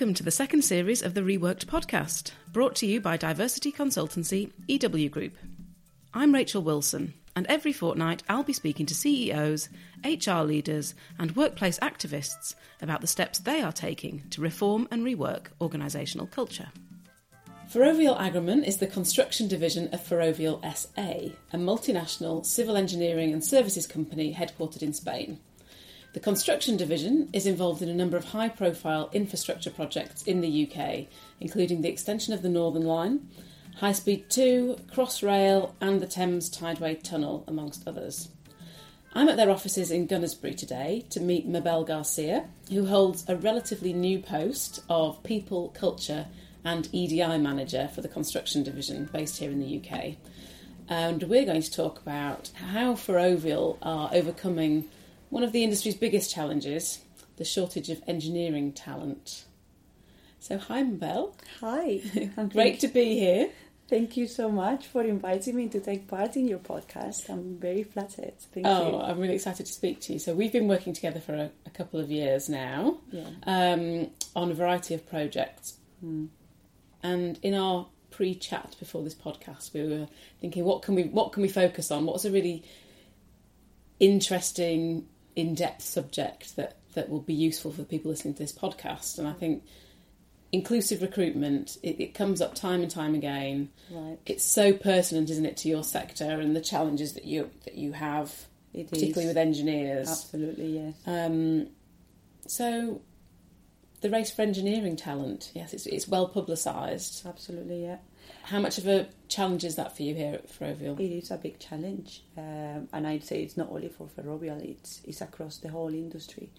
Welcome to the second series of the Reworked podcast, brought to you by diversity consultancy EW Group. I'm Rachael Wilson, and every fortnight I'll be speaking to CEOs, HR leaders, and workplace activists about the steps they are taking to reform and rework organisational culture. Ferrovial Agroman is the construction division of Ferrovial SA, a multinational civil engineering and services company headquartered in Spain. The construction division is involved in a number of high profile infrastructure projects in the UK, including the extension of the Northern Line, High Speed 2, Crossrail, and the Thames Tideway Tunnel, amongst others. I'm at their offices in Gunnersbury today to meet Mabel Garcia, who holds a relatively new post of People, Culture and EDI Manager for the Construction Division based here in the UK. And we're going to talk about how Ferrovial are overcoming one of the industry's biggest challenges the shortage of engineering talent. So, hi, Mabel. Hi. Great to be here. Thank you so much for inviting me to take part in your podcast. I'm very flattered. Thank oh, you. I'm really excited to speak to you. So, we've been working together for a, a couple of years now Yeah. um, on a variety of projects. Hmm. And in our pre-chat before this podcast, we were thinking, what can we what can we focus on? What's a really interesting, in-depth subject that that will be useful for people listening to this podcast? And I think inclusive recruitment it, it comes up time and time again. Right. It's so pertinent, isn't it, to your sector and the challenges that you that you have, It particularly is. with engineers. Absolutely, yes. Um, so, the race for engineering talent, yes, it's, it's well publicised. Absolutely, yeah. How much of a challenge is that for you here at Ferrovial? It is a big challenge. Um, and I'd say it's not only for Ferrovial, it's, it's across the whole industry.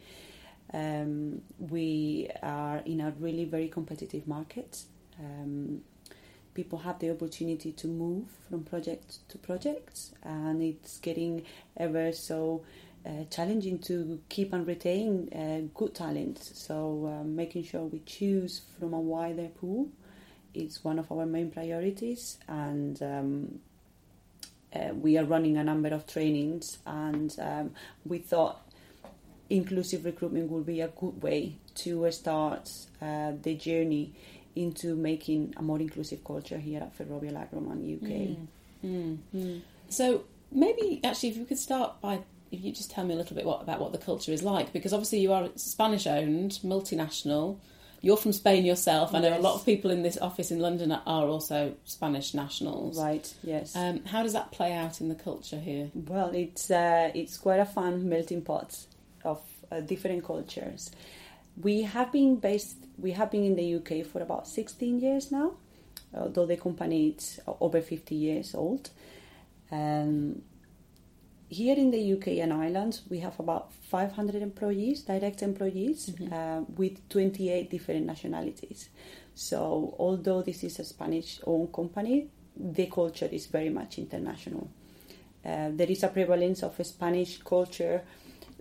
Um, we are in a really very competitive market. Um, people have the opportunity to move from project to project, and it's getting ever so uh, challenging to keep and retain uh, good talent. So, um, making sure we choose from a wider pool is one of our main priorities, and um, uh, we are running a number of trainings. And um, we thought inclusive recruitment would be a good way to start uh, the journey into making a more inclusive culture here at Ferrovial Agroman UK. Mm. Mm. So maybe actually, if we could start by if you just tell me a little bit what, about what the culture is like, because obviously you are Spanish owned, multinational. You're from Spain yourself. I know a lot of people in this office in London are also Spanish nationals. Right? Yes. Um, how does that play out in the culture here? Well, it's uh, it's quite a fun melting pot of uh, different cultures. We have been based. We have been in the UK for about 16 years now, although the company is over 50 years old. Um, here in the UK and Ireland, we have about 500 employees, direct employees, uh, with 28 different nationalities. So, although this is a Spanish-owned company, the culture is very much international. Uh, there is a prevalence of a Spanish culture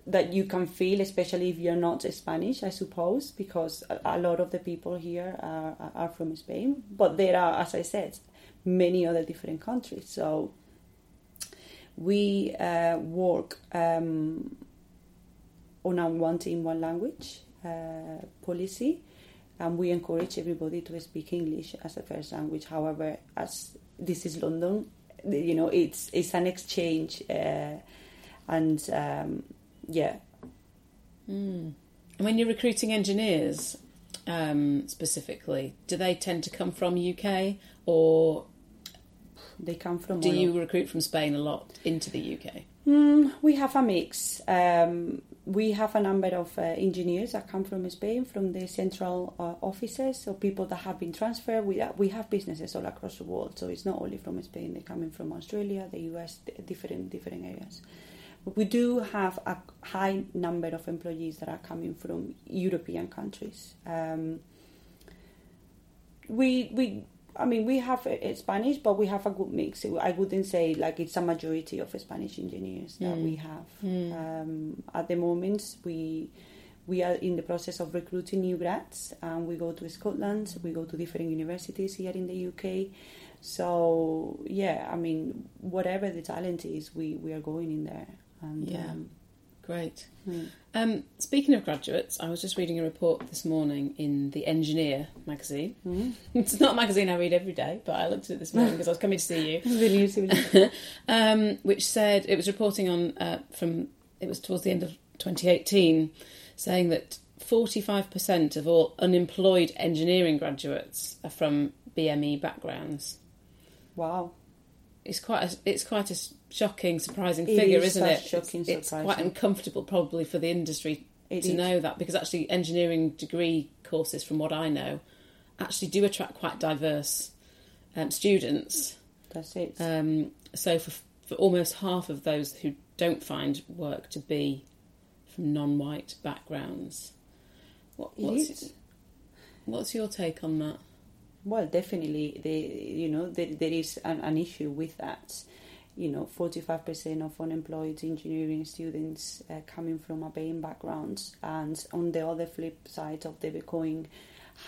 that you can feel, especially if you're not Spanish, I suppose, because a, a lot of the people here are, are from Spain. But there are, as I said, many other different countries. So we uh, work um, on a one team, one language uh, policy, and we encourage everybody to speak English as a first language. However, as this is London, you know, it's it's an exchange, uh, and um, yeah, Mm. When you're recruiting engineers um, specifically, do they tend to come from UK or they come from. do you recruit from Spain a lot into the UK? Mm, we have a mix. Um, we have a number of uh, engineers that come from Spain, from the central uh, offices, so people that have been transferred. We, we have businesses all across the world, so it's not only from Spain. They're coming from Australia, the US, different different areas. But we do have a high number of employees that are coming from European countries. Um, we we I mean we have uh, Spanish, but we have a good mix. I wouldn't say like it's a majority of Spanish engineers that Mm. we have. Mm. Um, at the moment, we we are in the process of recruiting new grads, and we go to Scotland. We go to different universities here in the UK. So yeah, I mean, whatever the talent is, we, we are going in there. And Yeah. um, Great. Um, speaking of graduates, I was just reading a report this morning in the Engineer magazine. it's not a magazine I read every day, but I looked at it this morning because I was coming to see you. News um, which said it was reporting on uh, from it was towards the end of 2018, saying that 45% of all unemployed engineering graduates are from BME backgrounds. wow. It's quite a, it's quite a shocking, surprising It figure, is isn't such it? shocking, it's, it's quite uncomfortable, probably for the industry It to is. know that because actually engineering degree courses, from what I know, actually do attract quite diverse um, students. That's it. Um, so for, for almost half of those who don't find work to be from non-white backgrounds, what, what's what's your take on that? Well, definitely, the you know there, there is an, an issue with that. You know, forty five percent of unemployed engineering students uh, coming from Albanian backgrounds, and on the other flip side of the coin,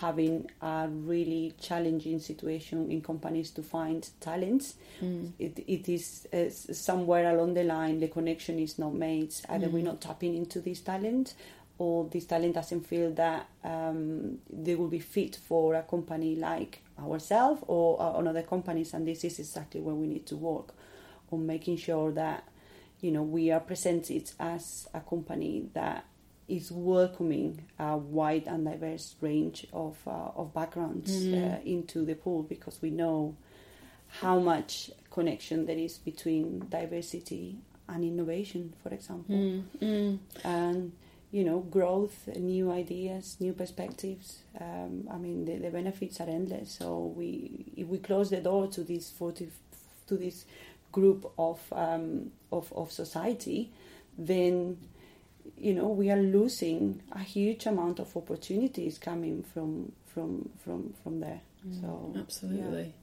having a really challenging situation in companies to find talent. It, it is uh, somewhere along the line the connection is not made. Either we're not tapping into this talent, or this talent doesn't feel that um, they will be fit for a company like ourselves or uh, on other companies. And this is exactly where we need to work on making sure that you know we are presented as a company that is welcoming a wide and diverse range of uh, of backgrounds uh, into the pool because we know how much connection there is between diversity and innovation, for example, Mm, and you know growth, new ideas, new perspectives. Um, I mean, the, the benefits are endless. So we if we close the door to this forty to this group of um, of of society, then you know we are losing a huge amount of opportunities coming from from from from there. So yeah. Absolutely.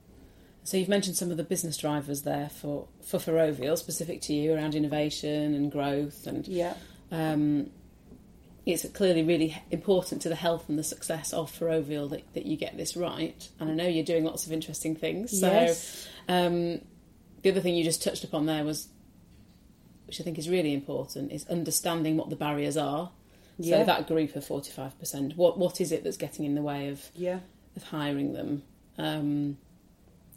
So you've mentioned some of the business drivers there for for Ferrovial, specific to you around innovation and growth, and Yeah, um, it's clearly really important to the health and the success of Ferrovial that, that you get this right. And I know you're doing lots of interesting things. So yes, um, the other thing you just touched upon there was, which I think is really important, is understanding what the barriers are. yeah, So that group of forty five percent, what what is it that's getting in the way of yeah, of hiring them. Um,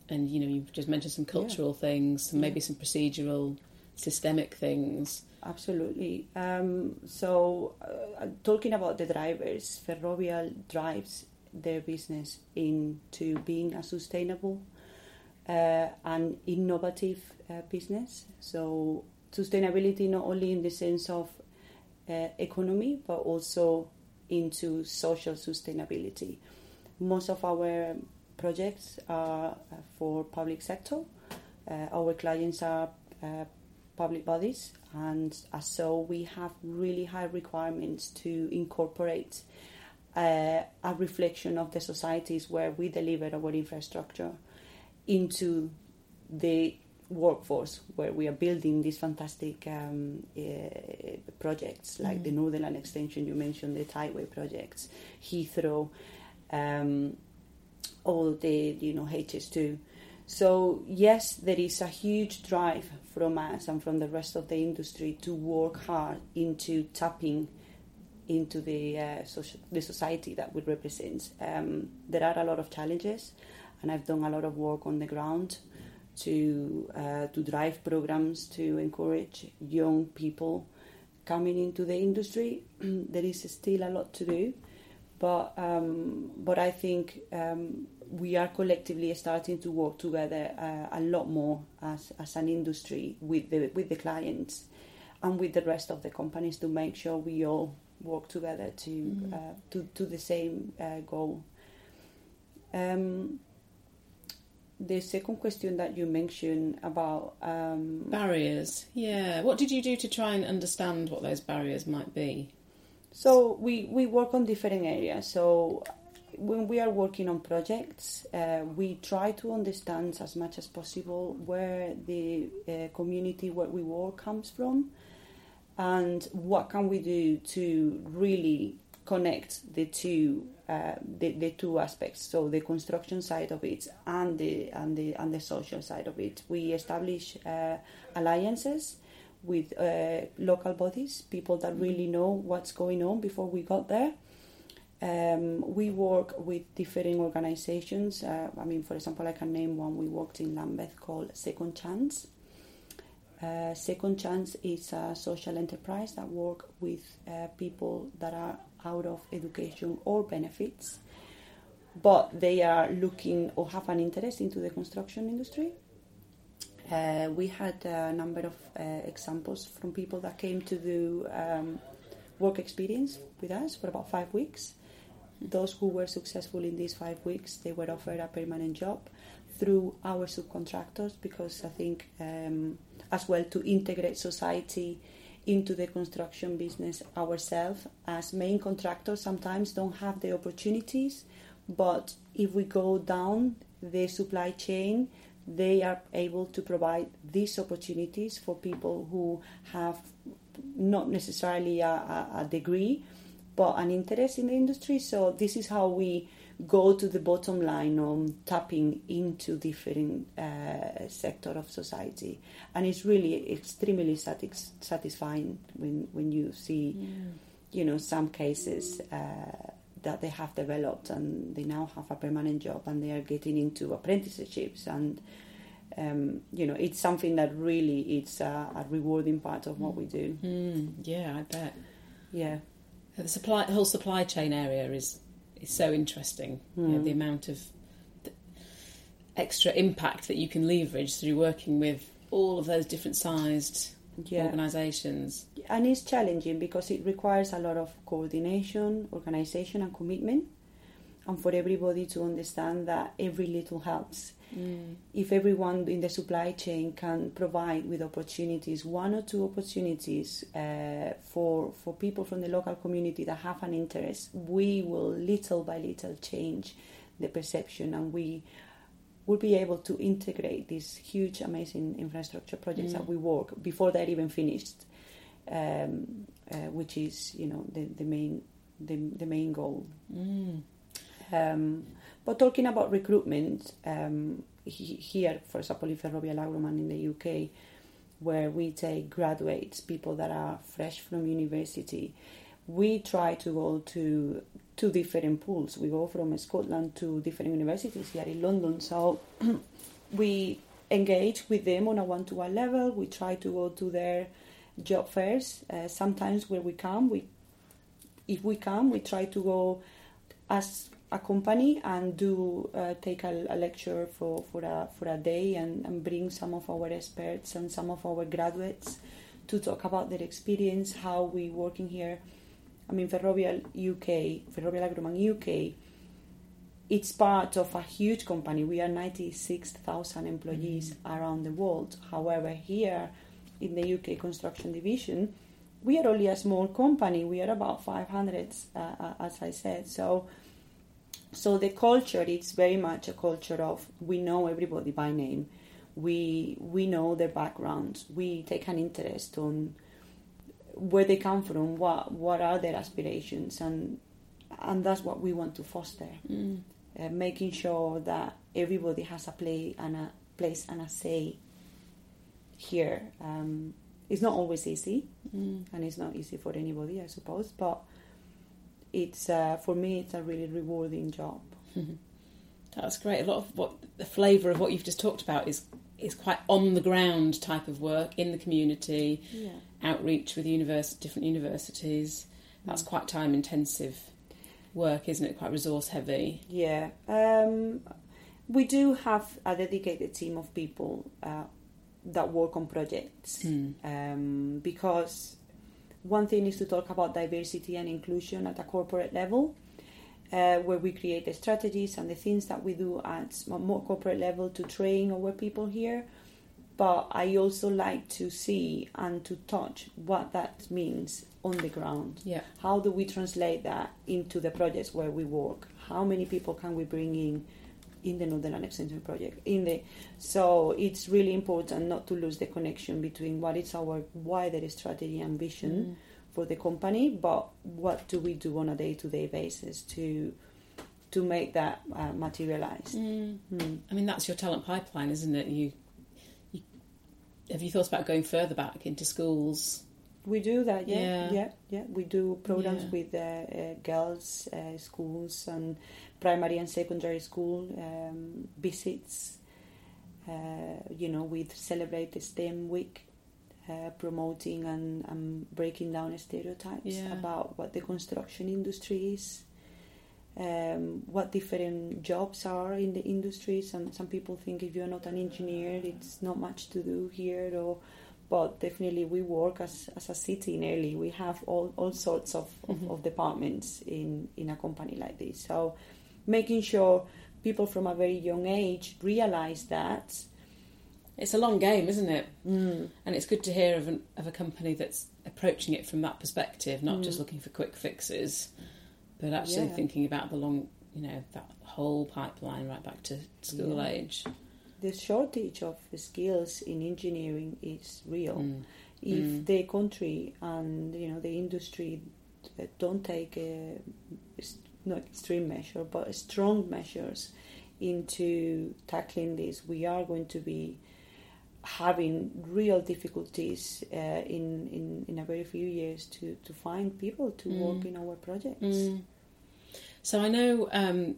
and you know, you've just mentioned some cultural things, and maybe some procedural, systemic things. absolutely. Um, so, uh, talking about the drivers, Ferrovial drives their business into being a sustainable uh, and innovative uh, business. So, sustainability not only in the sense of uh, economy, but also into social sustainability. Most of our projects are uh, for public sector. Uh, our clients are uh, public bodies, and so we have really high requirements to incorporate a reflection of the societies where we deliver our infrastructure into the workforce where we are building these fantastic um, uh, projects like the Northern Line extension you mentioned, the Tideway projects, Heathrow, um, all the you know HS2. So yes, there is a huge drive from us and from the rest of the industry to work hard into tapping into the uh, social, the society that we represent. Um, there are a lot of challenges, and I've done a lot of work on the ground to uh, to drive programs to encourage young people coming into the industry. there is still a lot to do, but um, but I think um, we are collectively starting to work together uh, a lot more as, as an industry with the with the clients and with the rest of the companies to make sure we all work together to uh, to to the same uh, goal. Um, the second question that you mentioned about um, Barriers, yeah. What did you do to try and understand what those barriers might be? So we, we work on different areas. So when we are working on projects, uh, we try to understand as much as possible where the uh, community where we work comes from, and what can we do to really connect the two uh, the, the two aspects. So the construction side of it and the and the and the social side of it. We establish uh, alliances with uh, local bodies, people that really know what's going on before we got there. Um, we work with different organizations. Uh, I mean, for example, I can name one we worked in Lambeth called Second Chance. Uh, Second Chance is a social enterprise that work with uh, people that are out of education or benefits, but they are looking or have an interest into the construction industry. Uh, we had a number of uh, examples from people that came to do um, work experience with us for about five weeks. Those who were successful in these five weeks, they were offered a permanent job through our subcontractors because I think um, as well to integrate society into the construction business ourselves as main contractors sometimes don't have the opportunities but if we go down the supply chain they are able to provide these opportunities for people who have not necessarily a, a, degree but an interest in the industry. So this is how we go to the bottom line on tapping into different uh, sector of society. And it's really extremely satis- satisfying when when you see Yeah. you know some cases uh, that they have developed and they now have a permanent job and they are getting into apprenticeships. And um, you know it's something that really it's a, a rewarding part of what we do. Mm, yeah, I bet. yeah. The supply, the whole supply chain area is is so interesting. You know, Mm. the amount of extra impact that you can leverage through working with all of those different sized yeah organisations. and it's challenging because it requires a lot of coordination, organization, and commitment, and for everybody to understand that every little helps. Mm. If everyone in the supply chain can provide with opportunities, one or two opportunities uh, for for people from the local community that have an interest, we will little by little change the perception, and we will be able to integrate these huge, amazing infrastructure projects Mm. that we work before they're even finished um, uh, which is you know the, the main the, the main goal. Mm. Um, but talking about recruitment, um, he, here, for example, in Ferrovial Agroman in the UK, where we take graduates, people that are fresh from university, we try to go to two different pools. We go from Scotland to different universities here in London. So we engage with them on a one-to-one level. We try to go to their job fairs. Uh, sometimes where we come, we if we come, we try to go as a company and do uh, take a, a lecture for, for a for a day and, and bring some of our experts and some of our graduates to talk about their experience, how we working here. I mean, Ferrovial UK, Ferrovial Agroman UK, it's part of a huge company. We are 96,000 employees around the world. However, here in the UK construction division, we are only a small company. We are about 500, uh, uh, as I said. So, so the culture it's very much a culture of we know everybody by name. We we know their backgrounds. We take an interest on where they come from, what what are their aspirations, and and that's what we want to foster. Mm. Uh, making sure that everybody has a play and a place and a say here. Um, it's not always easy, Mm. and it's not easy for anybody, I suppose. But it's uh, for me, it's a really rewarding job. That's great. A lot of what the flavour of what you've just talked about is is quite on the ground type of work in the community, Yeah. outreach with univers- different universities. That's Mm. quite time intensive work, isn't it? Quite resource heavy. Yeah. Um, we do have a dedicated team of people uh, that work on projects Mm. um, because one thing is to talk about diversity and inclusion at a corporate level, uh, where we create the strategies and the things that we do at more corporate level to train our people here. But I also like to see and to touch what that means on the ground. Yeah. How do we translate that into the projects where we work? How many people can we bring in in the Northern Extension project? In the so it's really important not to lose the connection between what is our wider strategy and vision for the company, but what do we do on a day-to-day basis to to make that uh, materialize? Mm. Mm. I mean, that's your talent pipeline, isn't it? You, you have you thought about going further back into schools? We do that, yeah, Yeah. yeah, yeah. We do programs Yeah. with uh, uh, girls' uh, schools and primary and secondary school um, visits. Uh, you know, we celebrate the STEM week, uh, promoting and, and breaking down stereotypes Yeah. about what the construction industry is, um, what different jobs are in the industry. Some some people think if you're not an engineer, it's not much to do here, or but definitely we work as, as a city in Early. We have all, all sorts of, of, Mhm. of departments in, in a company like this. So making sure people from a very young age realize that It's a long game, isn't it? mm, And it's good to hear of, an, of a company that's approaching it from that perspective, not just Mm. looking for quick fixes, but actually Yeah. thinking about the long, you know, that whole pipeline right back to school Yeah. age. the shortage of skills in engineering is real. Mm. If Mm. the country and you know the industry don't take a, not extreme measure but strong measures into tackling this, we are going to be having real difficulties uh, in, in in a very few years to to find people to Mm. work in our projects. Mm. So I know um,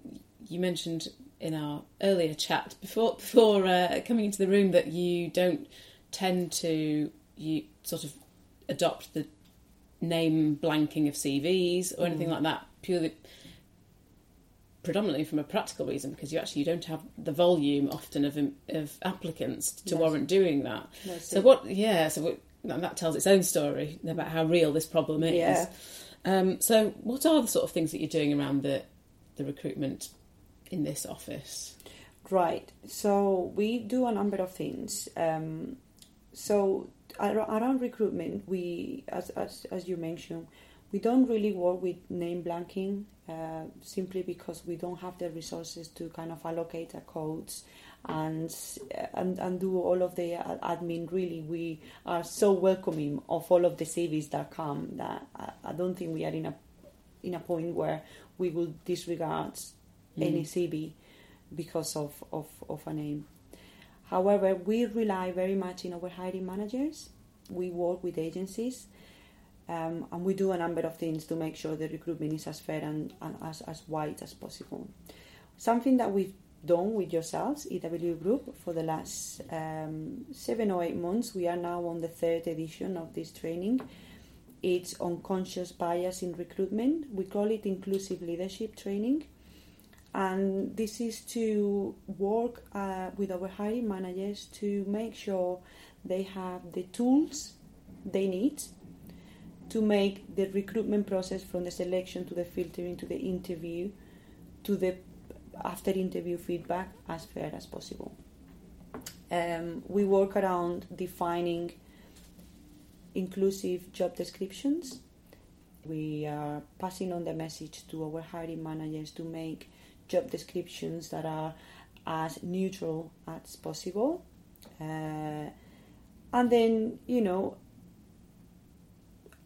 you mentioned in our earlier chat before before uh, coming into the room that you don't tend to you sort of adopt the name blanking of CVs or anything Mm. like that purely predominantly from a practical reason because you actually you don't have the volume often of of applicants to Yes. warrant doing that. That's So what? Yeah. So what, that that tells its own story about how real this problem is. Yeah. Um, so what are the sort of things that you're doing around the the recruitment in this office? Right. So we do a number of things. Um, so around recruitment, we, as, as as you mentioned, we don't really work with name blanking uh, simply because we don't have the resources to kind of allocate our codes and and and do all of the admin. Really, we are so welcoming of all of the CVs that come that I, I don't think we are in a in a point where we will disregard any Mm. CV because of, of, of a name. However, we rely very much in our hiring managers. We work with agencies um, and we do a number of things to make sure the recruitment is as fair and, and as, as wide as possible. Something that we've done with yourselves, EW Group, for the last um, seven or eight months, we are now on the third edition of this training. It's unconscious bias in recruitment. We call it inclusive leadership training and this is to work uh, with our hiring managers to make sure they have the tools they need to make the recruitment process from the selection to the filtering to the interview to the after interview feedback as fair as possible. Um, we work around defining inclusive job descriptions. We are passing on the message to our hiring managers to make job descriptions that are as neutral as possible. Uh, and then, you know,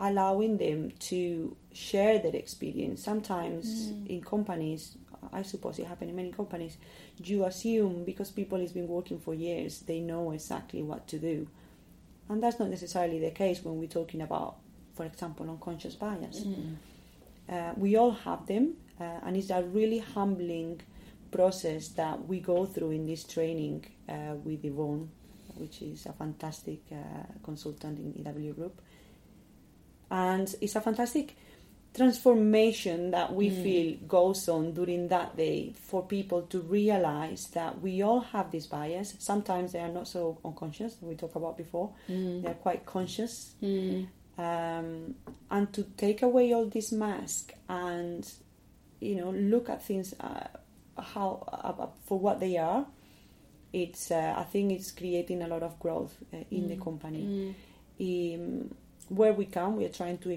allowing them to share their experience. Sometimes Mm. in companies, I suppose it happens in many companies, you assume because people has been working for years, they know exactly what to do. And that's not necessarily the case when we're talking about, for example, unconscious bias. Mm. Uh, we all have them, uh, and it's a really humbling process that we go through in this training uh, with Yvonne, which is a fantastic uh, consultant in EW Group. And it's a fantastic transformation that we Mm. feel goes on during that day for people to realize that we all have this bias. Sometimes they are not so unconscious, we talked about before, Mm. they're quite conscious Mm. um, and to take away all this mask and you know look at things uh, how uh, for what they are it's uh, i think it's creating a lot of growth uh, in the Mm. company Mm. um, where we can we are trying to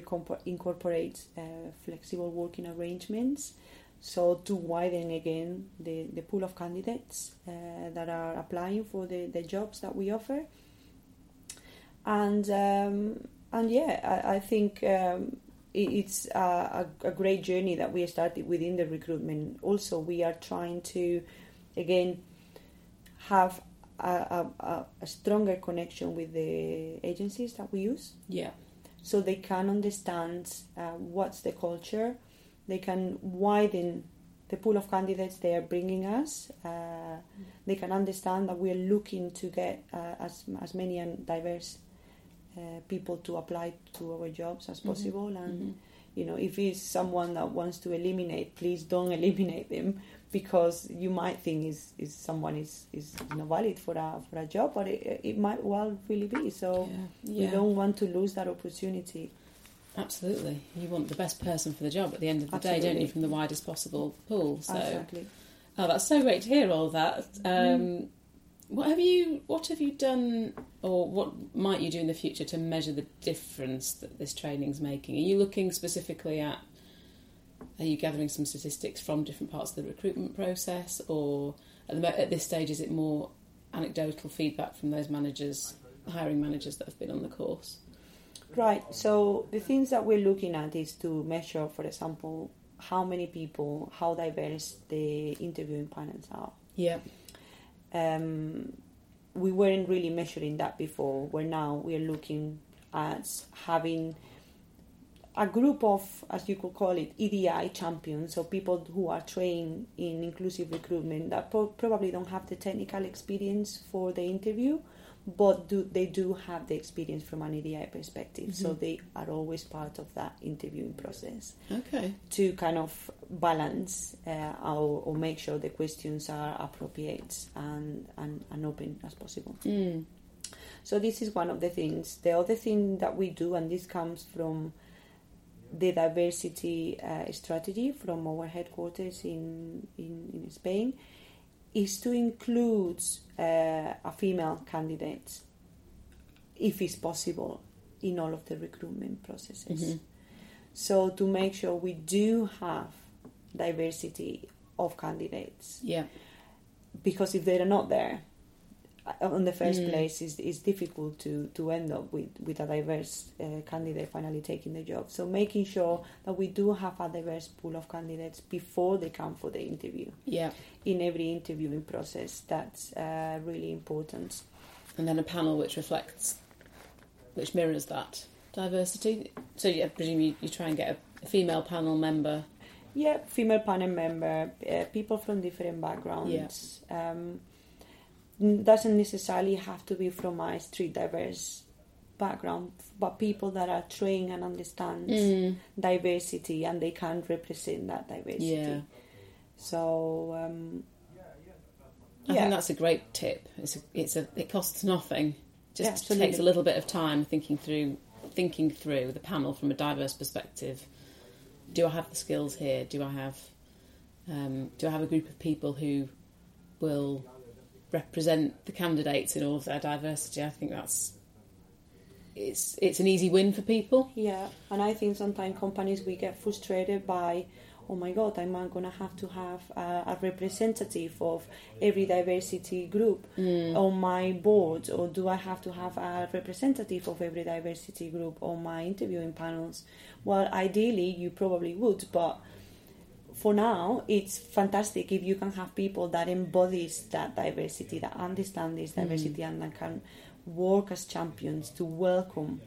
incorporate uh, flexible working arrangements so to widen again the, the pool of candidates uh, that are applying for the, the jobs that we offer. And um, and yeah I, I think um, it, it's a, a, a great journey that we started within the recruitment. Also we are trying to again have a, a, a stronger connection with the agencies that we use. Yeah. So they can understand uh, what's the culture. They can widen the pool of candidates they are bringing us. Uh, they can understand that we are looking to get uh, as as many and diverse uh, people to apply to our jobs as Mhm. possible. And Mhm. You know, if it's someone that wants to eliminate, please don't eliminate them because you might think is is someone is is not valid for a for a job, but it, it might well really be. So yeah. we don't want to lose that opportunity. Absolutely. You want the best person for the job at the end of the day, don't you, from the widest possible pool. So Exactly. Oh, that's so great to hear all that. Mm. What have you what have you done or what might you do in the future to measure the difference that this training's making? Are you looking specifically at are you gathering some statistics from different parts of the recruitment process or at, the, at this stage is it more anecdotal feedback from those managers, hiring managers that have been on the course? Right. So the things that we're looking at is to measure, for example, how many people, how diverse the interviewing panels are. Yeah. Um, we weren't really measuring that before. Where now we are looking at having a group of, as you could call it, EDI champions, so people who are trained in inclusive recruitment that pro- probably don't have the technical experience for the interview, but do they do have the experience from an EDI perspective. So Mhm. they are always part of that interviewing process Okay. to kind of balance uh, or, or make sure the questions are appropriate and, and, and open as possible. Mm. So this is one of the things. The other thing that we do, and this comes from the diversity uh, strategy from our headquarters in, in, in Spain, is to include uh, a female candidate, if it's possible, in all of the recruitment processes. Mhm. So to make sure we do have diversity of candidates, Yeah. because if they're not there, in the first Mm. place, it's, it's difficult to, to end up with, with a diverse uh, candidate finally taking the job. So making sure that we do have a diverse pool of candidates before they come for the interview. Yeah. In every interviewing process, that's uh, really important. and then a panel which reflects, which mirrors that diversity. So yeah, I presume you, you try and get a, a female panel member. Yeah, female panel member, uh, people from different backgrounds. Um, n- doesn't necessarily have to be from a street diverse background, but people that are trained and understand Mm. diversity and they can represent that diversity. Yeah, So um, I Yeah. think that's a great tip. It's a, it's a it costs nothing. Just absolutely. takes a little bit of time thinking through thinking through the panel from a diverse perspective. Do I have the skills here? Do I have um, do I have a group of people who will represent the candidates in all of their diversity? I think that's it's it's an easy win for people. yeah, and I think sometimes companies we get frustrated by. Oh my God! I'm going to have to have a, a representative of every diversity group Mm. on my board, or do I have to have a representative of every diversity group on my interviewing panels? Well, ideally, you probably would, but for now, it's fantastic if you can have people that embodies that diversity, that understand this diversity, and that can work as champions to welcome,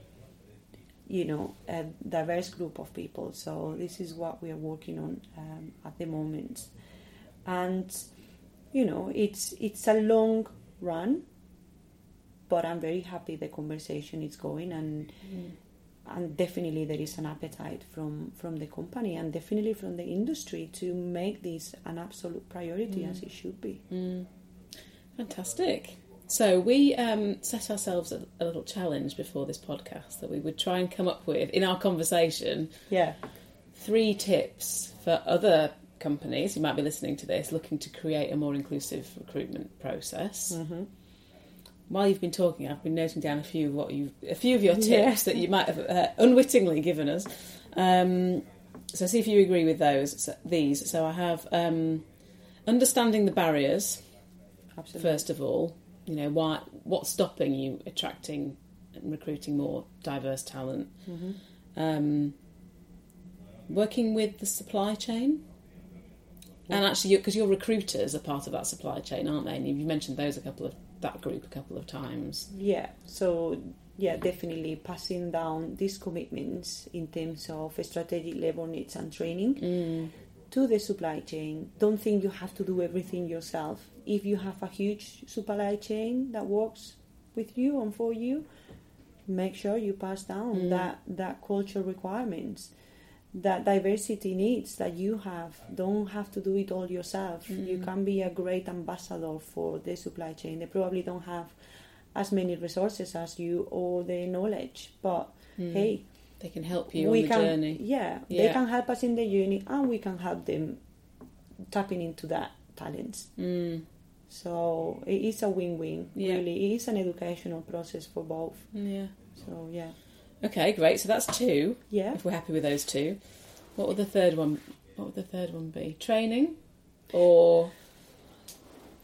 you know, a diverse group of people. So this is what we are working on um, at the moment, and you know, it's it's a long run, but I'm very happy the conversation is going and and definitely there is an appetite from from the company and definitely from the industry to make this an absolute priority as it should be. Mm. Fantastic. So we um, set ourselves a, a little challenge before this podcast that we would try and come up with in our conversation Yeah. three tips for other companies who might be listening to this looking to create a more inclusive recruitment process. Mm-hmm. While you've been talking, I've been noting down a few of what you a few of your tips Yeah. that you might have uh, unwittingly given us. Um, so see if you agree with those. So, these. So I have um, understanding the barriers Absolutely. first of all. You know why? What's stopping you attracting and recruiting more diverse talent? Mm-hmm. Um, working with the supply chain, and actually, because your recruiters are part of that supply chain, aren't they? And you mentioned those a couple of that group a couple of times. Yeah, so yeah, definitely passing down these commitments in terms of strategic labor needs and training Mm. to the supply chain. Don't think you have to do everything yourself. If you have a huge supply chain that works with you and for you, make sure you pass down Mm. that that culture requirements, that diversity needs that you have. Don't have to do it all yourself. You Mm. can be a great ambassador for the supply chain. They probably don't have as many resources as you or the knowledge, but Mm. hey, They can help you we on the can journey. yeah, they can help us in the journey and we can help them tapping into that talents Mm. so it is a win-win Yeah. really it is an educational process for both Yeah. so yeah Okay, great. So that's two. yeah If we're happy with those two, what would the third one? What would the third one be? Training, or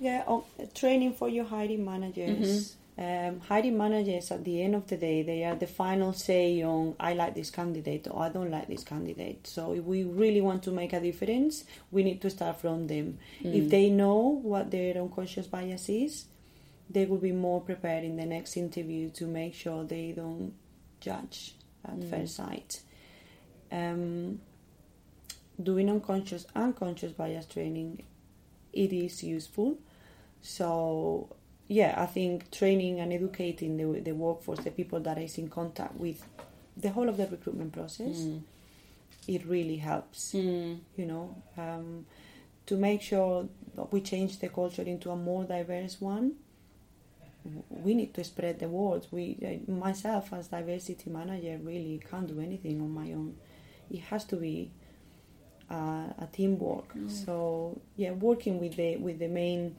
yeah um, training for your hiring managers Mm-hmm. um, hiring managers at the end of the day they are the final say on i like this candidate or i don't like this candidate so if we really want to make a difference we need to start from them Mm. if they know what their unconscious bias is they will be more prepared in the next interview to make sure they don't judge at Mm. first sight um, doing unconscious unconscious bias training it is useful so yeah i think training and educating the, the workforce the people that is in contact with the whole of the recruitment process Mm. it really helps Mm. you know um, to make sure that we change the culture into a more diverse one we need to spread the word we uh, myself as diversity manager really can't do anything on my own it has to be uh, a teamwork Mm. so yeah working with the with the main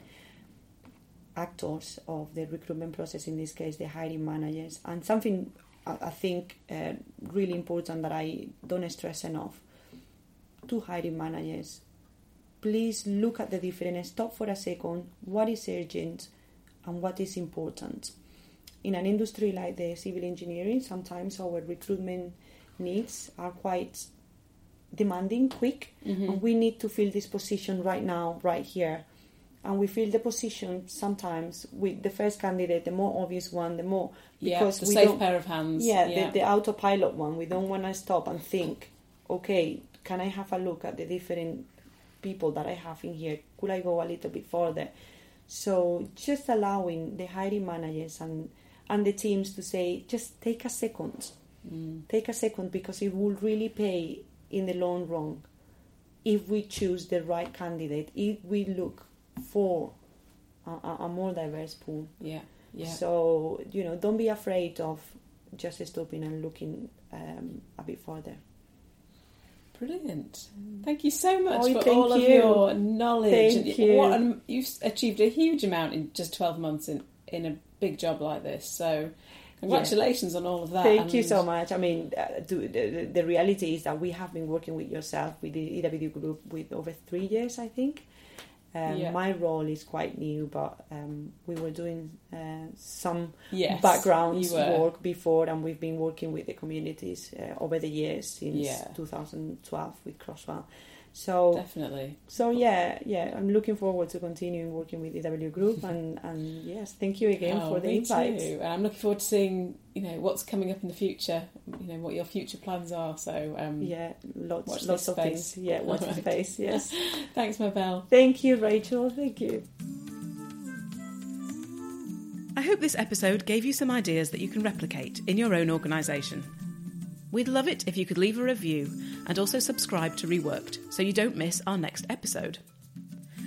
actors of the recruitment process in this case the hiring managers and something I I think uh, really important that I don't stress enough to hiring managers. Please look at the difference. Stop for a second. What is urgent and what is important? In an industry like the civil engineering, sometimes our recruitment needs are quite demanding, quick, Mhm. and we need to fill this position right now, right here. And we fill the position sometimes with the first candidate, the more obvious one, the more yeah, because the we safe don't pair of hands. yeah, yeah. The, the autopilot one. We don't want to stop and think, okay, can I have a look at the different people that I have in here? Could I go a little bit further? So just allowing the hiring managers and and the teams to say, just take a second, Mm. take a second because it will really pay in the long run if we choose the right candidate. If we look for a, a, more diverse pool. yeah, yeah. So, you know, don't be afraid of just stopping and looking um, a bit further. Brilliant. Thank you so much Oh, for all of you. your knowledge. Thank And you. What an, you've achieved a huge amount in just 12 months in, in a big job like this. So, congratulations on all of that. Thank you so much. I mean, uh, the, the, the reality is that we have been working with yourself, with the EW group, with over three years, I think. Um, Yeah. My role is quite new, but um, we were doing uh, some Yes, background work before, and we've been working with the communities uh, over the years since Yeah. 2012 with Crossrail. So Definitely. So yeah, yeah, I'm looking forward to continuing working with EW Group, and and yes, thank you again Oh, for the me invite. too. And I'm looking forward to seeing, you know, what's coming up in the future. You know what your future plans are. So, um, Yeah, lots Watch lots of space. things. Yeah, watch the Alright. space. Yes, thanks, Mabel. thank you, Rachael. Thank you. I hope this episode gave you some ideas that you can replicate in your own organisation. We'd love it if you could leave a review and also subscribe to Reworked so you don't miss our next episode.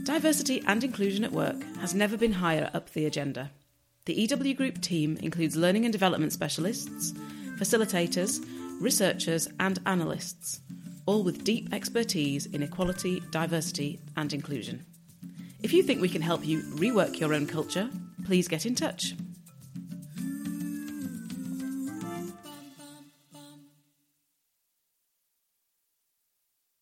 Diversity and inclusion at work has never been higher up the agenda. The EW Group team includes learning and development specialists, facilitators, researchers, and analysts, all with deep expertise in equality, diversity, and inclusion. If you think we can help you rework your own culture, please get in touch.